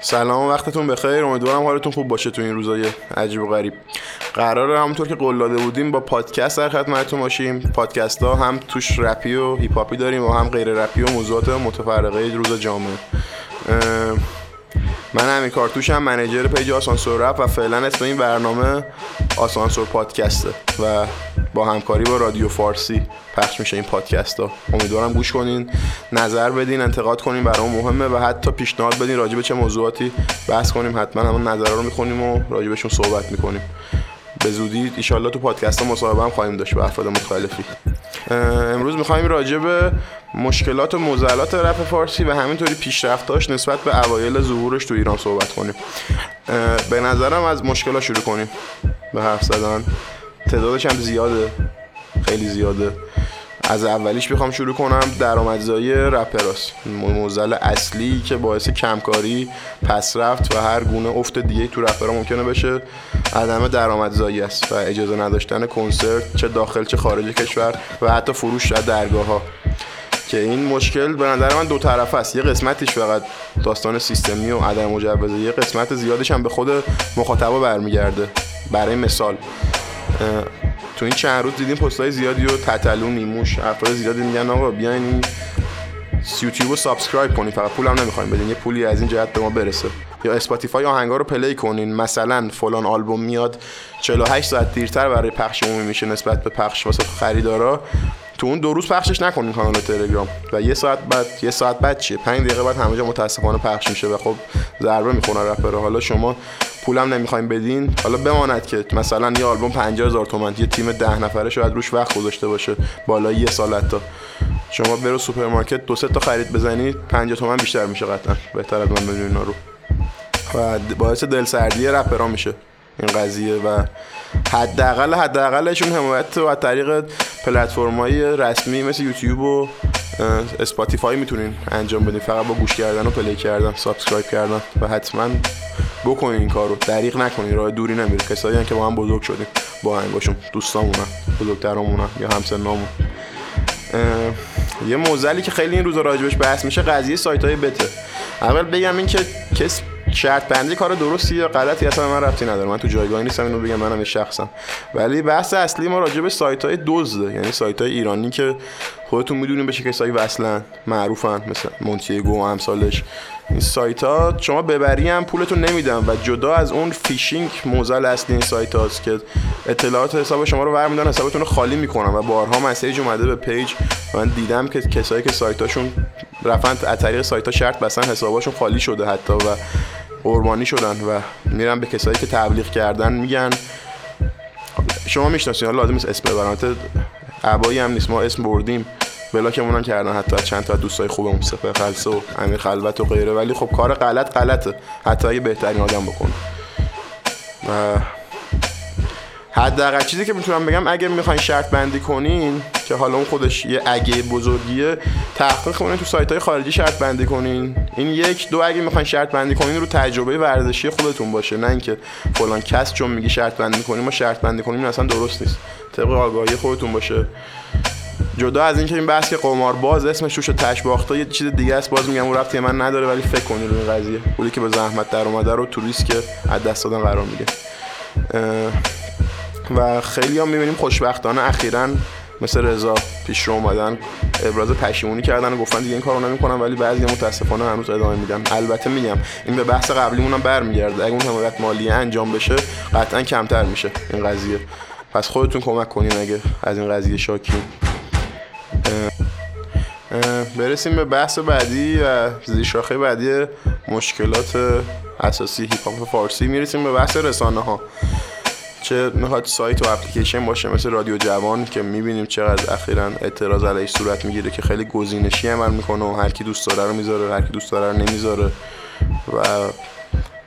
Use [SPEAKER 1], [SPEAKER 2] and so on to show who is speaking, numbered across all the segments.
[SPEAKER 1] سلام وقتتون بخیر. امیدوارم حالتون خوب باشه تو این روزای عجیب و غریب. قراره همونطور که قول داده بودیم با پادکست در خدمتتون باشیم. پادکست ها هم توش رپی و هیپ داریم و هم غیر رپی و موضوعات متفرقه روز جامعه. من همین کارتوشم manager page آسانسور رپ و فعلا اسم این برنامه آسانسور پادکسته و با همکاری با رادیو فارسی پخش میشه این پادکست ها امیدوارم گوش کنین نظر بدین انتقاد کنین برام مهمه و حتی پیشنهاد بدین راجع به چه موضوعاتی بحث کنیم. حتما همون نظرها رو می‌خونیم و راجبشون صحبت می‌کنیم. به زودی ایشالله تو پادکست ها مصاحبه هم خواهیم داشت. به افراد مختلفی. امروز می‌خوایم راجع به مشکلات و موزلات رپ فارسی و همینطوری پیشرفتاش نسبت به اوایل ظهورش تو ایران صحبت کنیم. به نظرم از مشکلات شروع کنیم. به حرف زدن. تعدادش هم زیاده. خیلی زیاده. از اولیش بخوام شروع کنم. درآمدزایی رپراست موزل اصلی که باعث کمکاری پس رفت و هر گونه افت دیگه تو رپرها ممکنه بشه عدم درآمدزایی است و اجازه نداشتن کنسرت چه داخل چه خارج کشور و حتی فروش در درگاه ها که این مشکل به نظر من دو طرف است. یه قسمتش فقط داستان سیستمی و عدم مجوزه یه قسمت زیادش هم به خود مخاطبا برمیگرده. برای مثال تو این چند روز دیدیم های زیادی و تتلو نیموش افراد زیادی میگن آقا بیاین یوتیوب رو subscribe کنین فقط پولم نمی‌خوایم بدین. یه پولی از این جهت به ما برسه. یا اسپاتیفای آهنگا رو play کنین. مثلا فلان آلبوم میاد 48 ساعت دیرتر برای پخش عمومی میشه نسبت به پخش واسه خریدارا. تو اون دو روز پخشش نکنین کانال تلگرام. و یه ساعت بعد یه ساعت بعد چیه؟ 5 دقیقه بعد همه جا متاسفانه پخش میشه و خب ضربه می‌خونه رپر حالا شما پولم نمی‌خوایم بدین. حالا بماند که مثلا یه آلبوم 50 هزار تومن یه تیم ده نفره شاید روش وقت گذاشته باشه. بالای یه سال حتی. شما برو سوپرمارکت دو سه تا خرید بزنید 50 تومن بیشتر میشه قطعا. بهتر از من می‌دونین اینا رو. و باعث دلسردی رپرا میشه این قضیه و حداقل حداقلشون حمایت از طریق پلتفرم‌های رسمی مثل یوتیوب و اسپاتیفای می‌تونین انجام بدین. فقط با گوش کردن و play کردن subscribe کردن. و حتما بکنین این کارو. دریغ نکنین راه دوری نمیره. کسایی که با هم بزرگ شدیم. با باشون دوستامونن بزرگترامونن یا همسنامون. یه معضلی که خیلی این روزا راجبش بحث میشه قضیه سایت های bet ه. اول بگم این که که شرط بندی کار درستی یا غلطی اصلا من ربطی نداره. من تو جایگاهی نیستم اینو بگم منم یه شخصم. ولی بحث اصلی ما راجع به سایت های دزده. یعنی سایت های ایرانی که خودتون می‌دونین به چه کسایی وصلن معروفن مثل مونتیگو و امثالش. این سایت ها شما ببری هم پولتون نمیدن و جدا از اون فیشینگ موزل اصلی این سایت هاست که اطلاعات حساب شما رو برمیدارن حسابتون رو خالی می‌کنن و بارها message اومده به page. من دیدم که کسایی که سایت هاشون رفتن از طریق سایت ها شرط بستن حسابشون خالی شده حتی و قربانی شدن و میرن به کسایی که تبلیغ کردن میگن. شما می‌شناسین لازم نیست اسم ببرن. عبایی هم نیست ما اسم بردیم. بلاکمون کردن حتی چند تا دوستای خوبمون سپر خلصه و امیر خلوت و غیره. ولی خب کار غلط غلطه. حتی اگه بهترین آدم بکنه و حداقل چیزی که می‌تونم بگم اگه می‌خواین شرط بندی کنین که حالا اون خودش یه اگه بزرگیه تحقیق کنین تو سایت های خارجی شرط بندی کنین. این یک. دو اگه می‌خواین شرط بندی کنین رو تجربه ورزشی خودتون باشه. نه اینکه فلان کس چون میگی شرط بندی کنیم ما شرط بندی کنیم اصلا درست نیست. طبق آگاهی خودتون باشه. جدا از اینکه این بحث که قمار باز اسمش روش تش باخته یه چیز دیگه است. باز میگم اون رفتی من نداره ولی فکر کنید این قضیه. پولی که به زحمت در اومده رو تو که از دست دادن قرار میده. و خیلی هم می‌بینیم خوشبختانه اخیرا مثل رضا پیش رو اومدن ابراز پشیمونی کردن و گفتن دیگه این کارو نمی‌کنم ولی بعضی متاسفانه هنوز ادامه میدن. البته میگم این به بحث قبلیمون هم برمیگرده. اگه اون حمایت مالی انجام بشه قطعا کمتر میشه این قضیه. پس خودتون کمک کنین اگه از این قضیه شاکین برسیم به بحث بعدی و زیشاخه بعدی مشکلات اساسی هیپ هاپ فارسی. می‌رسیم به بحث رسانه ها چه می‌خواد سایت و اپلیکیشن باشه مثل رادیو جوان که می‌بینیم چقدر اخیرا اعتراض علیه صورت می‌گیره که خیلی گزینشی عمل می‌کنه و هر کی دوست داره رو می‌ذاره هر کی دوست داره رو نمی‌ذاره و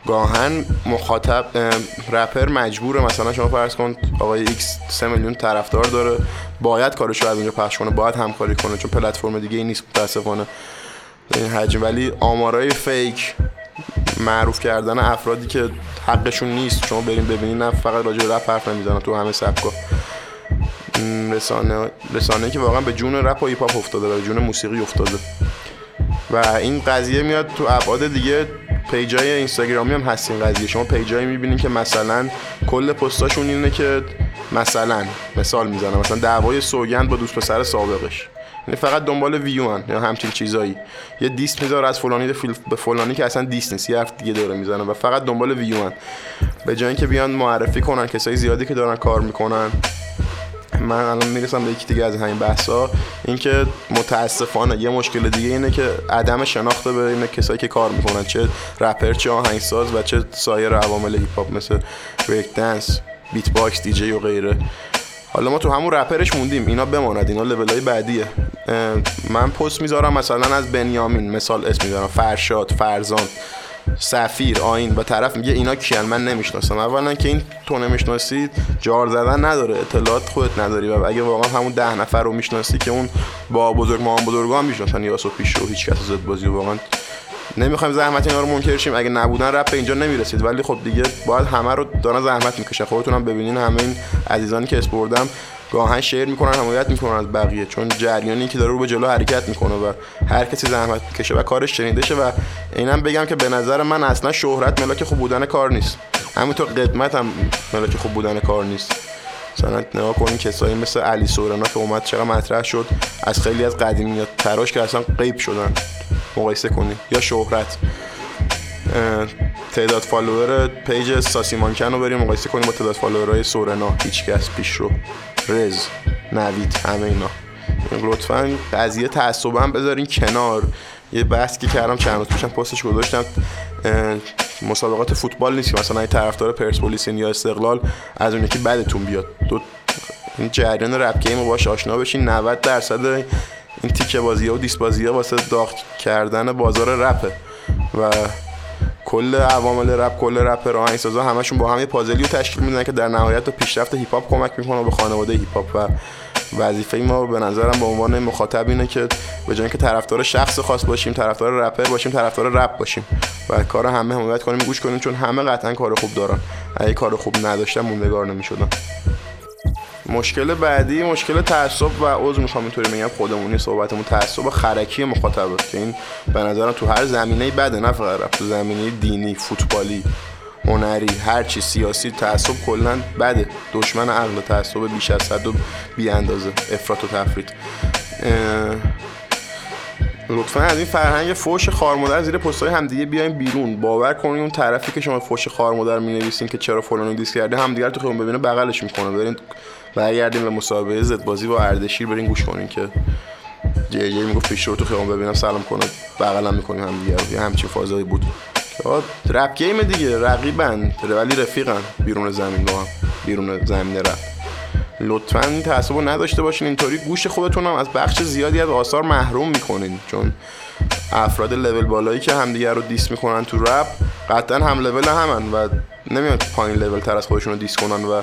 [SPEAKER 1] گاهاً مخاطب رپر مجبوره مثلا شما فرض کن آقای X 3 میلیون طرفدار داره باید کارشو از اونجا پخش کنه باید همکاری کنه چون پلتفرم دیگه ای نیست متاسفانه. این حجم. ولی آمارای fake معروف کردن افرادی که حقشون نیست. شما برین ببینید نه فقط راجع رپ حرف نمی‌زنن تو همه سبکا. رسانه رسانه که واقعا به جون رپ و هیپ افتاده به جون موسیقی افتاده. و این قضیه میاد تو ابعاد دیگه پیجای اینستاگرامی هم هست این قضیه. شما پیجایی می‌بینین که مثلا کل پستاشون اینه که مثلا مثال می‌زنم. مثلا دعوای سوگند با دوست پسر سابقش. یعنی فقط دنبال ویو هن یا همچین چیزایی. یه دیست می‌ذاره از فلانی به فلانی که اصلا دیست نیست. یه دیگه داره می‌زنه و فقط دنبال ویو هن. به جای اینکه بیان معرفی کنن کسایی زیادی که دارن کار می‌کنن. من الان می‌رسم به یکی دیگه از همین بحثا. اینکه متاسفانه یه مشکل دیگه اینه که عدم شناخت بین کسایی که کار می‌کنن. چه رپر چه آهنگساز و چه سایر عوامل هیپ هاپ مثل breakdance beatbox DJ و غیره. حالا ما تو همون رپرش موندیم. اینا بماند. اینا لول های بعدیه من پست می‌ذارم مثلا از بنیامین. مثال اسم می‌ذارم. فرشاد فرزان. سفیر آین با طرف میگه اینا کیان من نمی‌شناسم. اولا که اینو تو نمی‌شناسید جار زدن نداره اطلاعات خودت نداری. و اگه واقعا همون ده نفر رو می‌شناسی که اون با بزرگ ما بزرگان می‌شناسن یاسو پیش رو هیچ کس زد بازی واقعا نمی‌خوایم زحمت اینا رو منکر شیم. اگه نبودن رپ اینجا نمی‌رسید. ولی خب دیگه باید همه رو دارن زحمت می‌کشن. خودتونم ببینین همه این عزیزانی که اسپوردم گاهن شیر می‌کنن حمایت می‌کنن از بقیه. چون جریانی که داره رو به جلو حرکت می‌کنه و هر کسی زحمت کشه و کارش شنیده شه و اینم بگم که به نظر من اصلا شهرت ملاک خوب بودن کار نیست. همینطور قدمت هم ملاک خوب بودن کار نیست. مثلا نگاه کنین کسایی مثل علی سورنا که اومد چرا مطرح شد از خیلی از قدیمیات تراش که اصلا غیب شدن. مقایسه کنید یا شهرت. تعداد follower پیج ساسی مانکن رو بریم مقایسه کنیم با تعداد follower های سورنا هیچکس پیش رو رز نوید همه اینا. لطفا قضیه تعصب هم بذارین کنار. یه بحث که کردم چند روز پیشم پستش گذاشتم مسابقات فوتبال نیست مثلا این طرفدار پرسپولیس یا استقلال از اون یکی بدتون بیاد. تو این جریان rap game باش آشنا بشین. 90 درصد این تیکه بازی ها و diss بازی ها واسه داغ کردن بازار رپه. و کل عوامل رپ کل رپر آهنگسازا همشون با هم یه پازلی رو تشکیل میدن که در نهایت به پیشرفت هیپ هاپ کمک می‌کنه به خانواده هیپ هاپ و وظیفه ما به نظرم به عنوان مخاطب اینه که به جای اینکه طرفدار شخص خاص باشیم طرفدار رپر باشیم طرفدار رپ باشیم و کار همه حمایت کنیم گوش کنیم چون همه قطعا کار خوب دارن. اگه کار خوب نداشتن موندگار نمی‌شدن. مشکل بعدی مشکل تعصب و عضو می‌خوام اینطوری میگم خودمونی صحبتمون تعصب خرکی مخاطبه که این به نظرم تو هر زمینه بده نه فقط تو زمینه دینی فوتبالی هنری هر چی سیاسی تعصب کلا بده. دشمن عقل تعصب بیش از حد و بی اندازه افراط و تفرید. لطفا از این فرهنگ فوش خارمادر زیر پستای همدیگه بیاین بیرون. باور کنین اون طرفی که شما فوش خارمادر می نویسین که چرا فلانو diss کرده همدیگه تو خیابون ببینه بغلش می‌کنه. برین برگردیم به مسابقه زد بازی با اردشیر برین گوش کنین که جی جی می‌گفت پیش رو تو خیابون ببینم سلام کنه بغلم می‌کنیم هم دیگه. همچین فازایی بود. rap game دیگه رقیبن ولی رفیقن. بیرون زمین با هم بیرون زمین رپ. لطفا این تعصب نداشته باشین اینطوری گوش خودتون هم از بخش زیادی از آثار محروم می‌کنین. چون افراد لول بالایی که همدیگه رو دیس می‌کنن تو رپ قطعا هم لول همن و نمیان پایین لول تر از خودشون دیس کنن و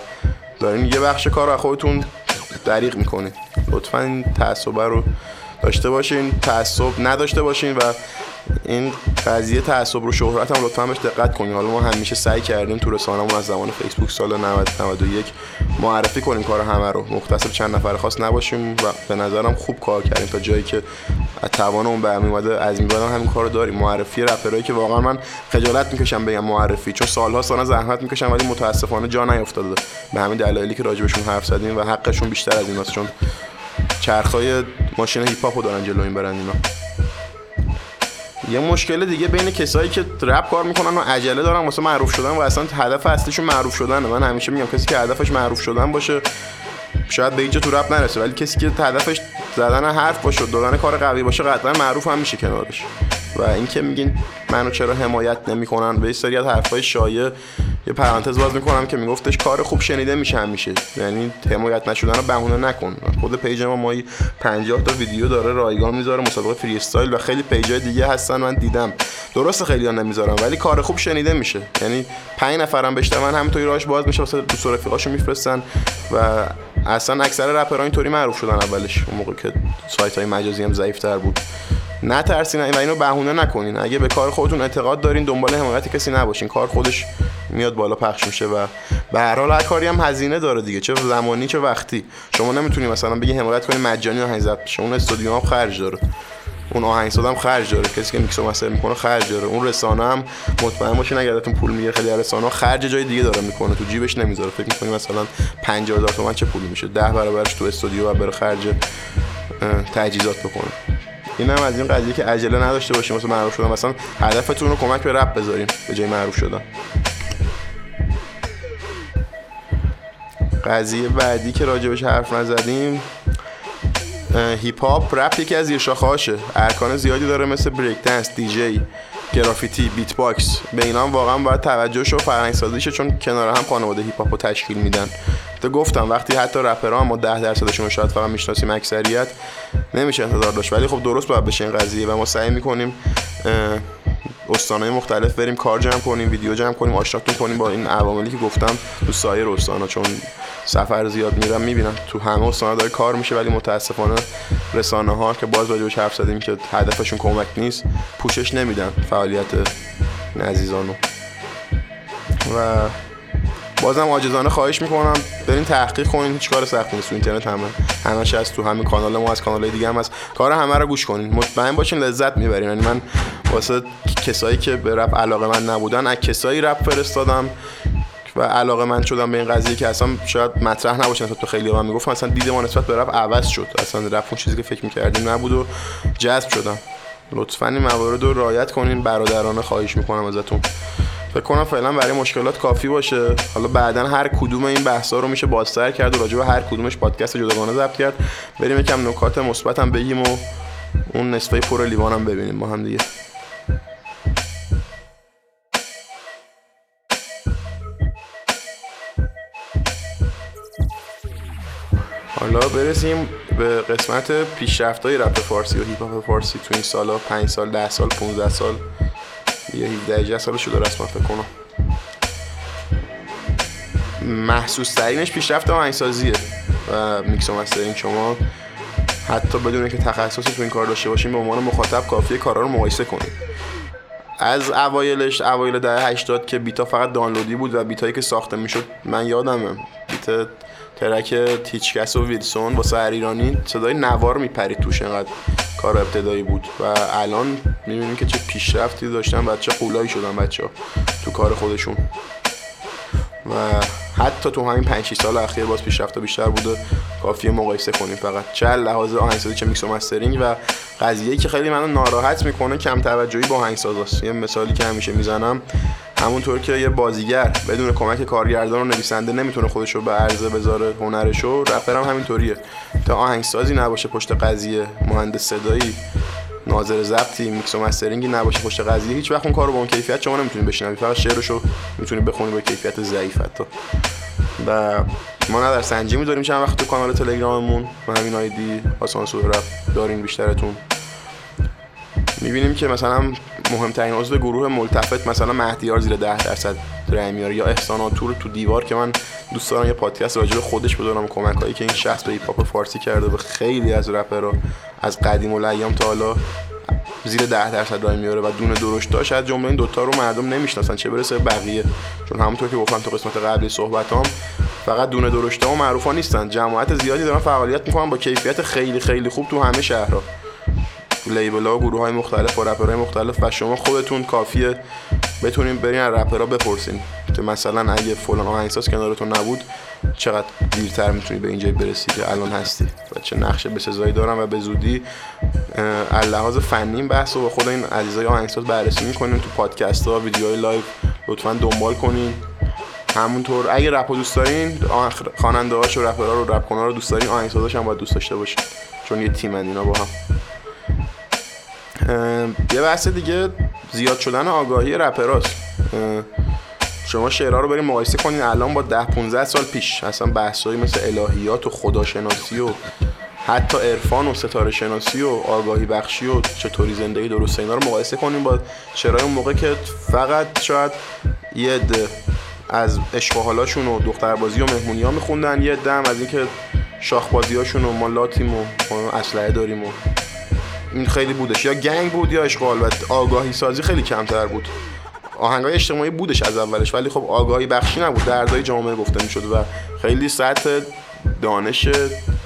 [SPEAKER 1] دارین یه بخش کار رو خودتون دریغ می‌کنید لطفا این تعصب رو داشته باشین تعصب نداشته باشین و این قضیه تعصب رو شهرت هم لطفا بهش دقت کنین. حالا ما همیشه سعی کردیم تو رسانه‌مون از زمان فیسبوک سال 90 91 معرفی کنیم کار همه رو. مختصر چند نفر خاص نباشیم و به نظرم خوب کار کردیم تا جایی که توان اون برمی اومده. از این بعد همین کارو داریم معرفی رپرایی که واقعا من خجالت می‌کشم بگم معرفی چون سالها سال زحمت می‌کشم ولی متاسفانه جا نیافتاده به همین دلایلی که راجبشون حرف زدیم و حقشون بیشتر از ایناست چون چرخای ماشین هیپ هاپو دارن جلو این برند اینا. یه مشکل دیگه بین کسایی که رپ کار می‌کنن و عجله دارن واسه معروف شدن و اصلا هدف اصلیشون معروف شدنه. من همیشه میگم کسی که هدفش معروف شدن باشه شاید به اینجا تو رپ نرسه ولی کسی که هدفش زدن حرف باشه دادن کار قوی باشه قطعا معروف هم میشه کنارش. و اینکه میگین منو چرا حمایت نمی‌کنن؟ به سری از حرفای شایع یه پرانتز باز می‌کنم که میگفتش کار خوب شنیده میشه همیشه. یعنی حمایت نشدن رو بهونه نکن. خود پیج ما ماهی 50 تا ویدیو داره رایگان می‌ذاره مسابقه freestyle و خیلی پیجای دیگه هستن من دیدم. درست خیلی ها نمی‌ذارم ولی کار خوب شنیده میشه. یعنی 5 نفرم بشنون همینطوری راهش باز میشه واسه دوست رفیقاشو میفرستن و اصلا اکثر رپرها اینطوری معروف شدن اولش اون موقع که سایت های مجازی هم ضعیفتر بود. نترسین و اینو بهونه نکنین. اگه به کار خودتون اعتقاد دارین دنبال حمایت کسی نباشین. کار خودش میاد بالا پخش میشه و به هر حال هر کاری هم هزینه داره دیگه. چه زمانی چه وقتی. شما نمی‌تونی مثلا بگی حمایت کنی مجانی آهنگ ضبط بشه. اون استودیو هم خرج داره. اون آهنگساز هم خرج داره. کسی که میکس و مستر می‌کنه خرج داره. اون رسانه هم مطمئن باشین اگر ازتون پول می‌گیره خیلی رسانه خرج جای دیگه داره می‌کنه. تو جیبش نمی‌ذاره. فکر می‌کنی مثلا 50000 تومان چه پولی میشه؟ 10 برابرش تو استودیو و بره خرج تجهیزات بکنه این هم از این قضیه که عجله نداشته باشیم مثلا معروف شدن. مثلا هدفتون رو کمک به رپ بذاریم به جای معروف شدن. قضیه بعدی که راجبش حرف نزدیم هیپ هاپ رپ یکی از هاشه ارکان زیادی داره مثل بریک دنس دیجی گرافیتی beatbox به اینا هم واقعا باید توجهش و فرهنگ سازیشه چون کنار هم خانواده هیپ هاپ رو تشکیل میدن. تو گفتم وقتی حتی رپرها ما 10 درصدشون شاید فقط می‌شناسیم اکثریت نمیشه انتظار داشت. ولی خب درست باید بشه این قضیه و ما سعی می‌کنیم استانهای مختلف بریم کار جمع کنیم ویدیو جمع کنیم آشناتون کنیم با این عواملی که گفتم تو سایر استانا. چون سفر زیاد میرم می‌بینم تو همه استانا داره کار میشه ولی متاسفانه رسانه ها که باز راجبش حرف زدیم که هدفشون کمک نیست پوشش نمیدن فعالیت عزیزانو. و بازم عاجزانه خواهش می‌کنم. برین تحقیق کنین هیچ کار سختی نیست. تو اینترنت همه همش هست تو همین کانال ما از کانال دیگه هم هست. کار همه رو گوش کنین. مطمئن باشین لذت می‌برین. یعنی من واسه کسایی که به رپ علاقه من نبودن از کسایی رپ فرستادم و علاقه من شدم به این قضیه که اصلا شاید مطرح نباشه. تو خیلی من می‌گفتم اصلا دید ما نسبت به رپ عوض شد. اصلا رپ اون چیزی که فکر می‌کردیم نبود و جذب شدم. لطفا این موارد رو رعایت کنین. برادرانه خواهش می‌کنم ازتون. فکر کنم فعلا برای مشکلات کافی باشه. حالا بعدا هر کدوم این بحثا رو میشه بازتر کرد و راجع به هر کدومش پادکست جداگانه ضبط کرد. بریم یکم نکات مثبت هم بگیم و اون نصفه پر لیوان هم ببینیم با هم دیگه. حالا برسیم به قسمت های رپ فارسی و هیپ فارسی تو این سالا 5 سال 10 سال 15 سال. یا 17 18 سال شده رسما فکر کنم. محسوس ترینش پیشرفت آهنگسازیه و میکس و mastering شما. حتی بدون که تخصصی تو این کار داشته باشیم به عنوان مخاطب کافیه کارا رو مقایسه کنید از اوایلش اوایل دهه 80 که beat ا فقط دانلودی بود و beat ایی که ساخته می‌شد من یادمه. بیت ترک تیچکس و ویلسون با هر ایرانی صدای نوار میپرید توش انقدر. کار ابتدایی بود و الان می‌بینیم که چه پیشرفتی داشتن بچه قولایی شدن بچه ها تو کار خودشون. و حتی تو همین 5 سال اخیر باز پیشرفت بیشتر بوده کافیه مقایسه کنیم. فقط چه لحاظ آهنگسازی چه میکس و مسترینگ و قضیه که خیلی منو ناراحت می‌کنه کم توجهی با آهنگسازاست. یه مثالی که همیشه می‌زنم همونطور که یه بازیگر بدون کمک کارگردان و نویسنده نمی‌تونه خودش رو به عرضه بذاره هنرشو رپر هم همینطوریه. تا آهنگسازی نباشه پشت قضیه مهندس صدایی ناظر ضبطی میکس و مسترینگی نباشه پشت قضیه هیچ وقت اون کارو با اون کیفیت شما نمی‌تونید بشنوید فقط شعرشو می‌تونید بخونید با کیفیت ضعیف حتی. و ما نه در سنجی میداریم چند وقت تو کانال تلگراممون و همین آیدی آسانسور رفت دارین بیشترتون. می‌بینیم که مثلا مهمترین عضو گروه ملتفت مثلا مهدیار زیر ده درصد. رای میاره. یا احسان تور تو دیوار که من دوست دارم یه پادکست راجع به خودش بدونم. کمک هایی که این شخص به هیپ فارسی کرده به خیلی از رپرها از قدیم و تا حالا زیر ده درصد رای میاره و دونه درشتا شاید جمله این دوتا رو مردم نمی‌شناسن چه برسه بقیه. چون همونطور که گفتم تو قسمت قبلی صحبتام فقط دونه درشتا و معروفا نیستن. جماعت زیادی دارن فعالیت می‌کنن با کیفیت خیلی خیلی خوب تو همه شهرها. label ها گروه های مختلف و های مختلف و شما خودتون کافیه بتونین برین از رپرها بپرسین که مثلا اگه فلان آهنگساز کنارتون نبود چقدر دیرتر می‌تونی به اینجای برسی که الان هستی؟ و چه نقش به سزایی دارن و به زودی لحاظ فنی بحث و با خود این عزیزای آهنگساز بررسی می‌کنین تو پادکست ها ویدیوهای live لطفا دنبال کنین. همونطور اگه رپ دوست دارین خواننده هاش و رپرها رو رپ رو دوست دارین آهنگسازاش هم باید دوست داشته باشین چون یه تیم اینا با هم. یه بحث دیگه زیاد شدن آگاهی رپراست. شما شعرها رو بریم مقایسه کنین. الان با 10 15 سال پیش اصلا بحثایی مثل الهیات و خداشناسی و حتی عرفان و ستاره شناسی و آگاهی بخشی و چطوری زندگی درسته اینا رو مقایسه کنیم با شعرهای اون موقع که فقط شاید یه عده از عشق و دختربازی و مهمونی ها میخوندن یه عده از اینکه شاخبازی هاشون و ما لاتیم و اسلحه داریم و این خیلی بودش. یا گنگ بود یا اشغال. و آگاهی سازی خیلی کمتر بود. آهنگای اجتماعی بودش از اولش. ولی خب آگاهی بخشی نبود. دردای جامعه گفته می‌شد و خیلی سطح دانش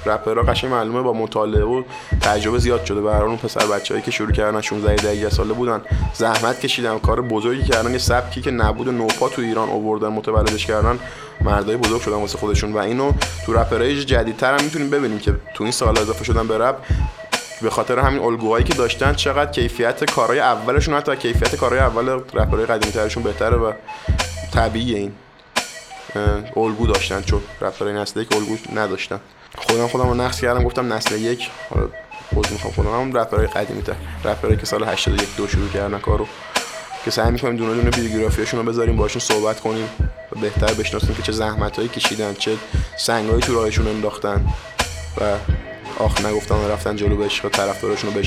[SPEAKER 1] رپرها قشنگ معلومه با مطالعه و تجربه زیاد شده. به اون پسر بچه‌ای که شروع کردن 16 17 ساله بودن. زحمت کشیدن کار بزرگی کردن. یه سبکی که نبود نوپا تو ایران آوردن متولدش کردن. مردای بزرگ شدن واسه خودشون. و اینو تو رپرای جدیدتر هم می‌تونیم ببینیم که تو این سال اضافه شدن به رپ به خاطر همین الگوهایی که داشتن چقدر کیفیت کارهای اولشون حتی کیفیت کارهای اول رپرهای قدیمی ترشون بهتره و طبیعی این الگو داشتن چون رپرهای نسل یک الگو نداشتن. خودم خودم رو نقص کردم گفتم نسل یک خود می‌خوام خودم هم رپرهای قدیمی تر رپرهایی که سال 81 دو شروع کردن کارو. که سعی می‌کنیم دونه دونه بیوگرافیاشون رو بذاریم باشون صحبت کنیم و بهتر بشناسیم که چه زحمتایی کشیدن چه سنگایی تو راهشون انداختن و آخ نگفتم رفتن جلو به عشق طرفدارشون به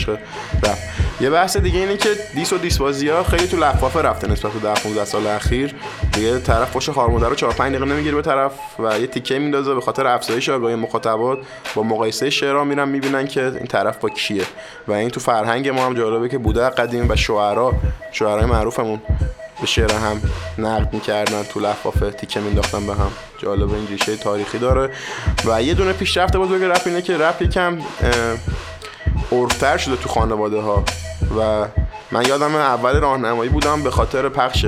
[SPEAKER 1] رفت. یه بحث دیگه اینه که دیس و دیس بازی ها خیلی تو لفافه رفته نسبت به 10 15 سال اخیر. دیگه طرف پشت خارمادر رو 4 5 دقیقه نمی‌گیره به طرف و یه تیکه میندازه به خاطر افزایش آگاهی مخاطبات. با مقایسه شعرها میرن می‌بینن که این طرف با کیه. و این تو فرهنگ ما هم جالبه که بوده قدیم و شعرا شعرهای معروفمون. به شعر هم نقد می‌کردن تو لفافه تیکه مینداختن به هم. جالب این ریشه تاریخی داره. و یه دونه پیشرفت بزرگ رپ اینه که رپ یکم عرفتر شده تو خانواده ها و من یادم اول راهنمایی بودم به خاطر پخش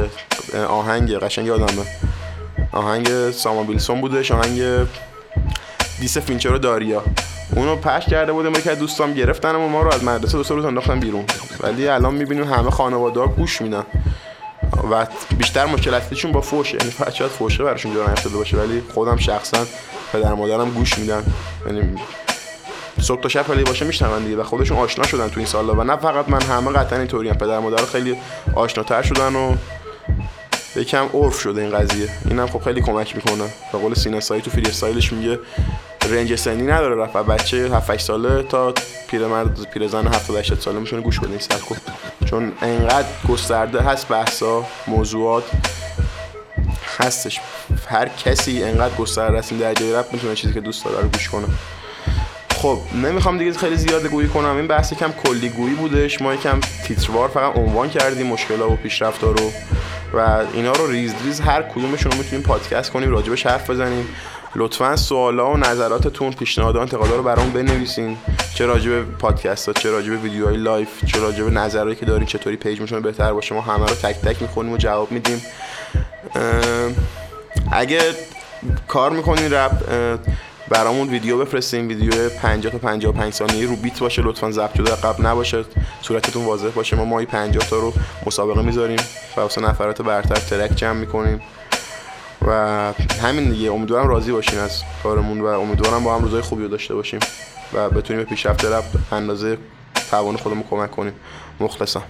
[SPEAKER 1] آهنگ قشنگ یادمه. آهنگ ساما بیلسون بودش آهنگ diss فینچر داریا. اونو پخش کرده بودم که دوستام گرفتن و ما رو از مدرسه دو روز انداختن بیرون. ولی الان می‌بینیم همه خانواده ها گوش میدن. و بیشتر مشکل اصلیشون با فوشه یعنی فقط فوشه براشون جا نیفتاده باشه ولی خودم شخصا پدر مادرم گوش میدن. یعنی صبح تا شب باشه میشنون دیگه و خودشون آشنا شدن تو این سالا و نه فقط من همه قطعا اینطوری هم پدر مادر خیلی آشناتر شدن و یکم عرف شده این قضیه. اینم خب خیلی کمک می‌کنه. به قول سینه سایی تو فری استایلش میگه رنج سنی نداره رفت. بچه 7 8 ساله تا پیرمرد پیرزن 70 80 ساله می‌تونه گوش بده این سبکو چون انقدر گسترده هست بحثا موضوعات هستش. هر کسی انقدر گسترده است این درجه رپ می‌تونه چیزی که دوست داره رو گوش کنه. خب نمی‌خوام دیگه خیلی زیاد گویی کنم. این بحث کم کلی گویی بودش. ما یکم تیتروار فقط عنوان کردیم مشکلات و پیشرفت رو. و اینا رو ریز ریز هر کدومشون رو می‌تونیم پادکست کنیم راجبش حرف بزنیم. لطفا سوالا و نظراتتون پیشنهادات انتقادا رو برام بنویسین. چه راجب پادکست ها چه راجب ویدیوهای live چه راجب نظرهایی که دارین چطوری پیج می‌تونه بهتر باشه. ما همه رو تک تک می‌کنیم و جواب میدیم. اگه کار می‌کنین رپ برامون ویدیو بفرستین. ویدیو 50 تا 55 ثانیه رو beat باشه لطفا ضبط شده قبل نباشه. صورتتون واضح باشه. ما مایی 50 تا رو مسابقه می‌ذاریم و نفرات برتر ترک جمع می‌کنیم. و همین دیگه. امیدوارم راضی باشین از کارمون و امیدوارم با هم روزای خوبی رو داشته باشیم و بتونیم به پیشرفت رفت اندازه توان خودمون کمک کنیم. مخلصم.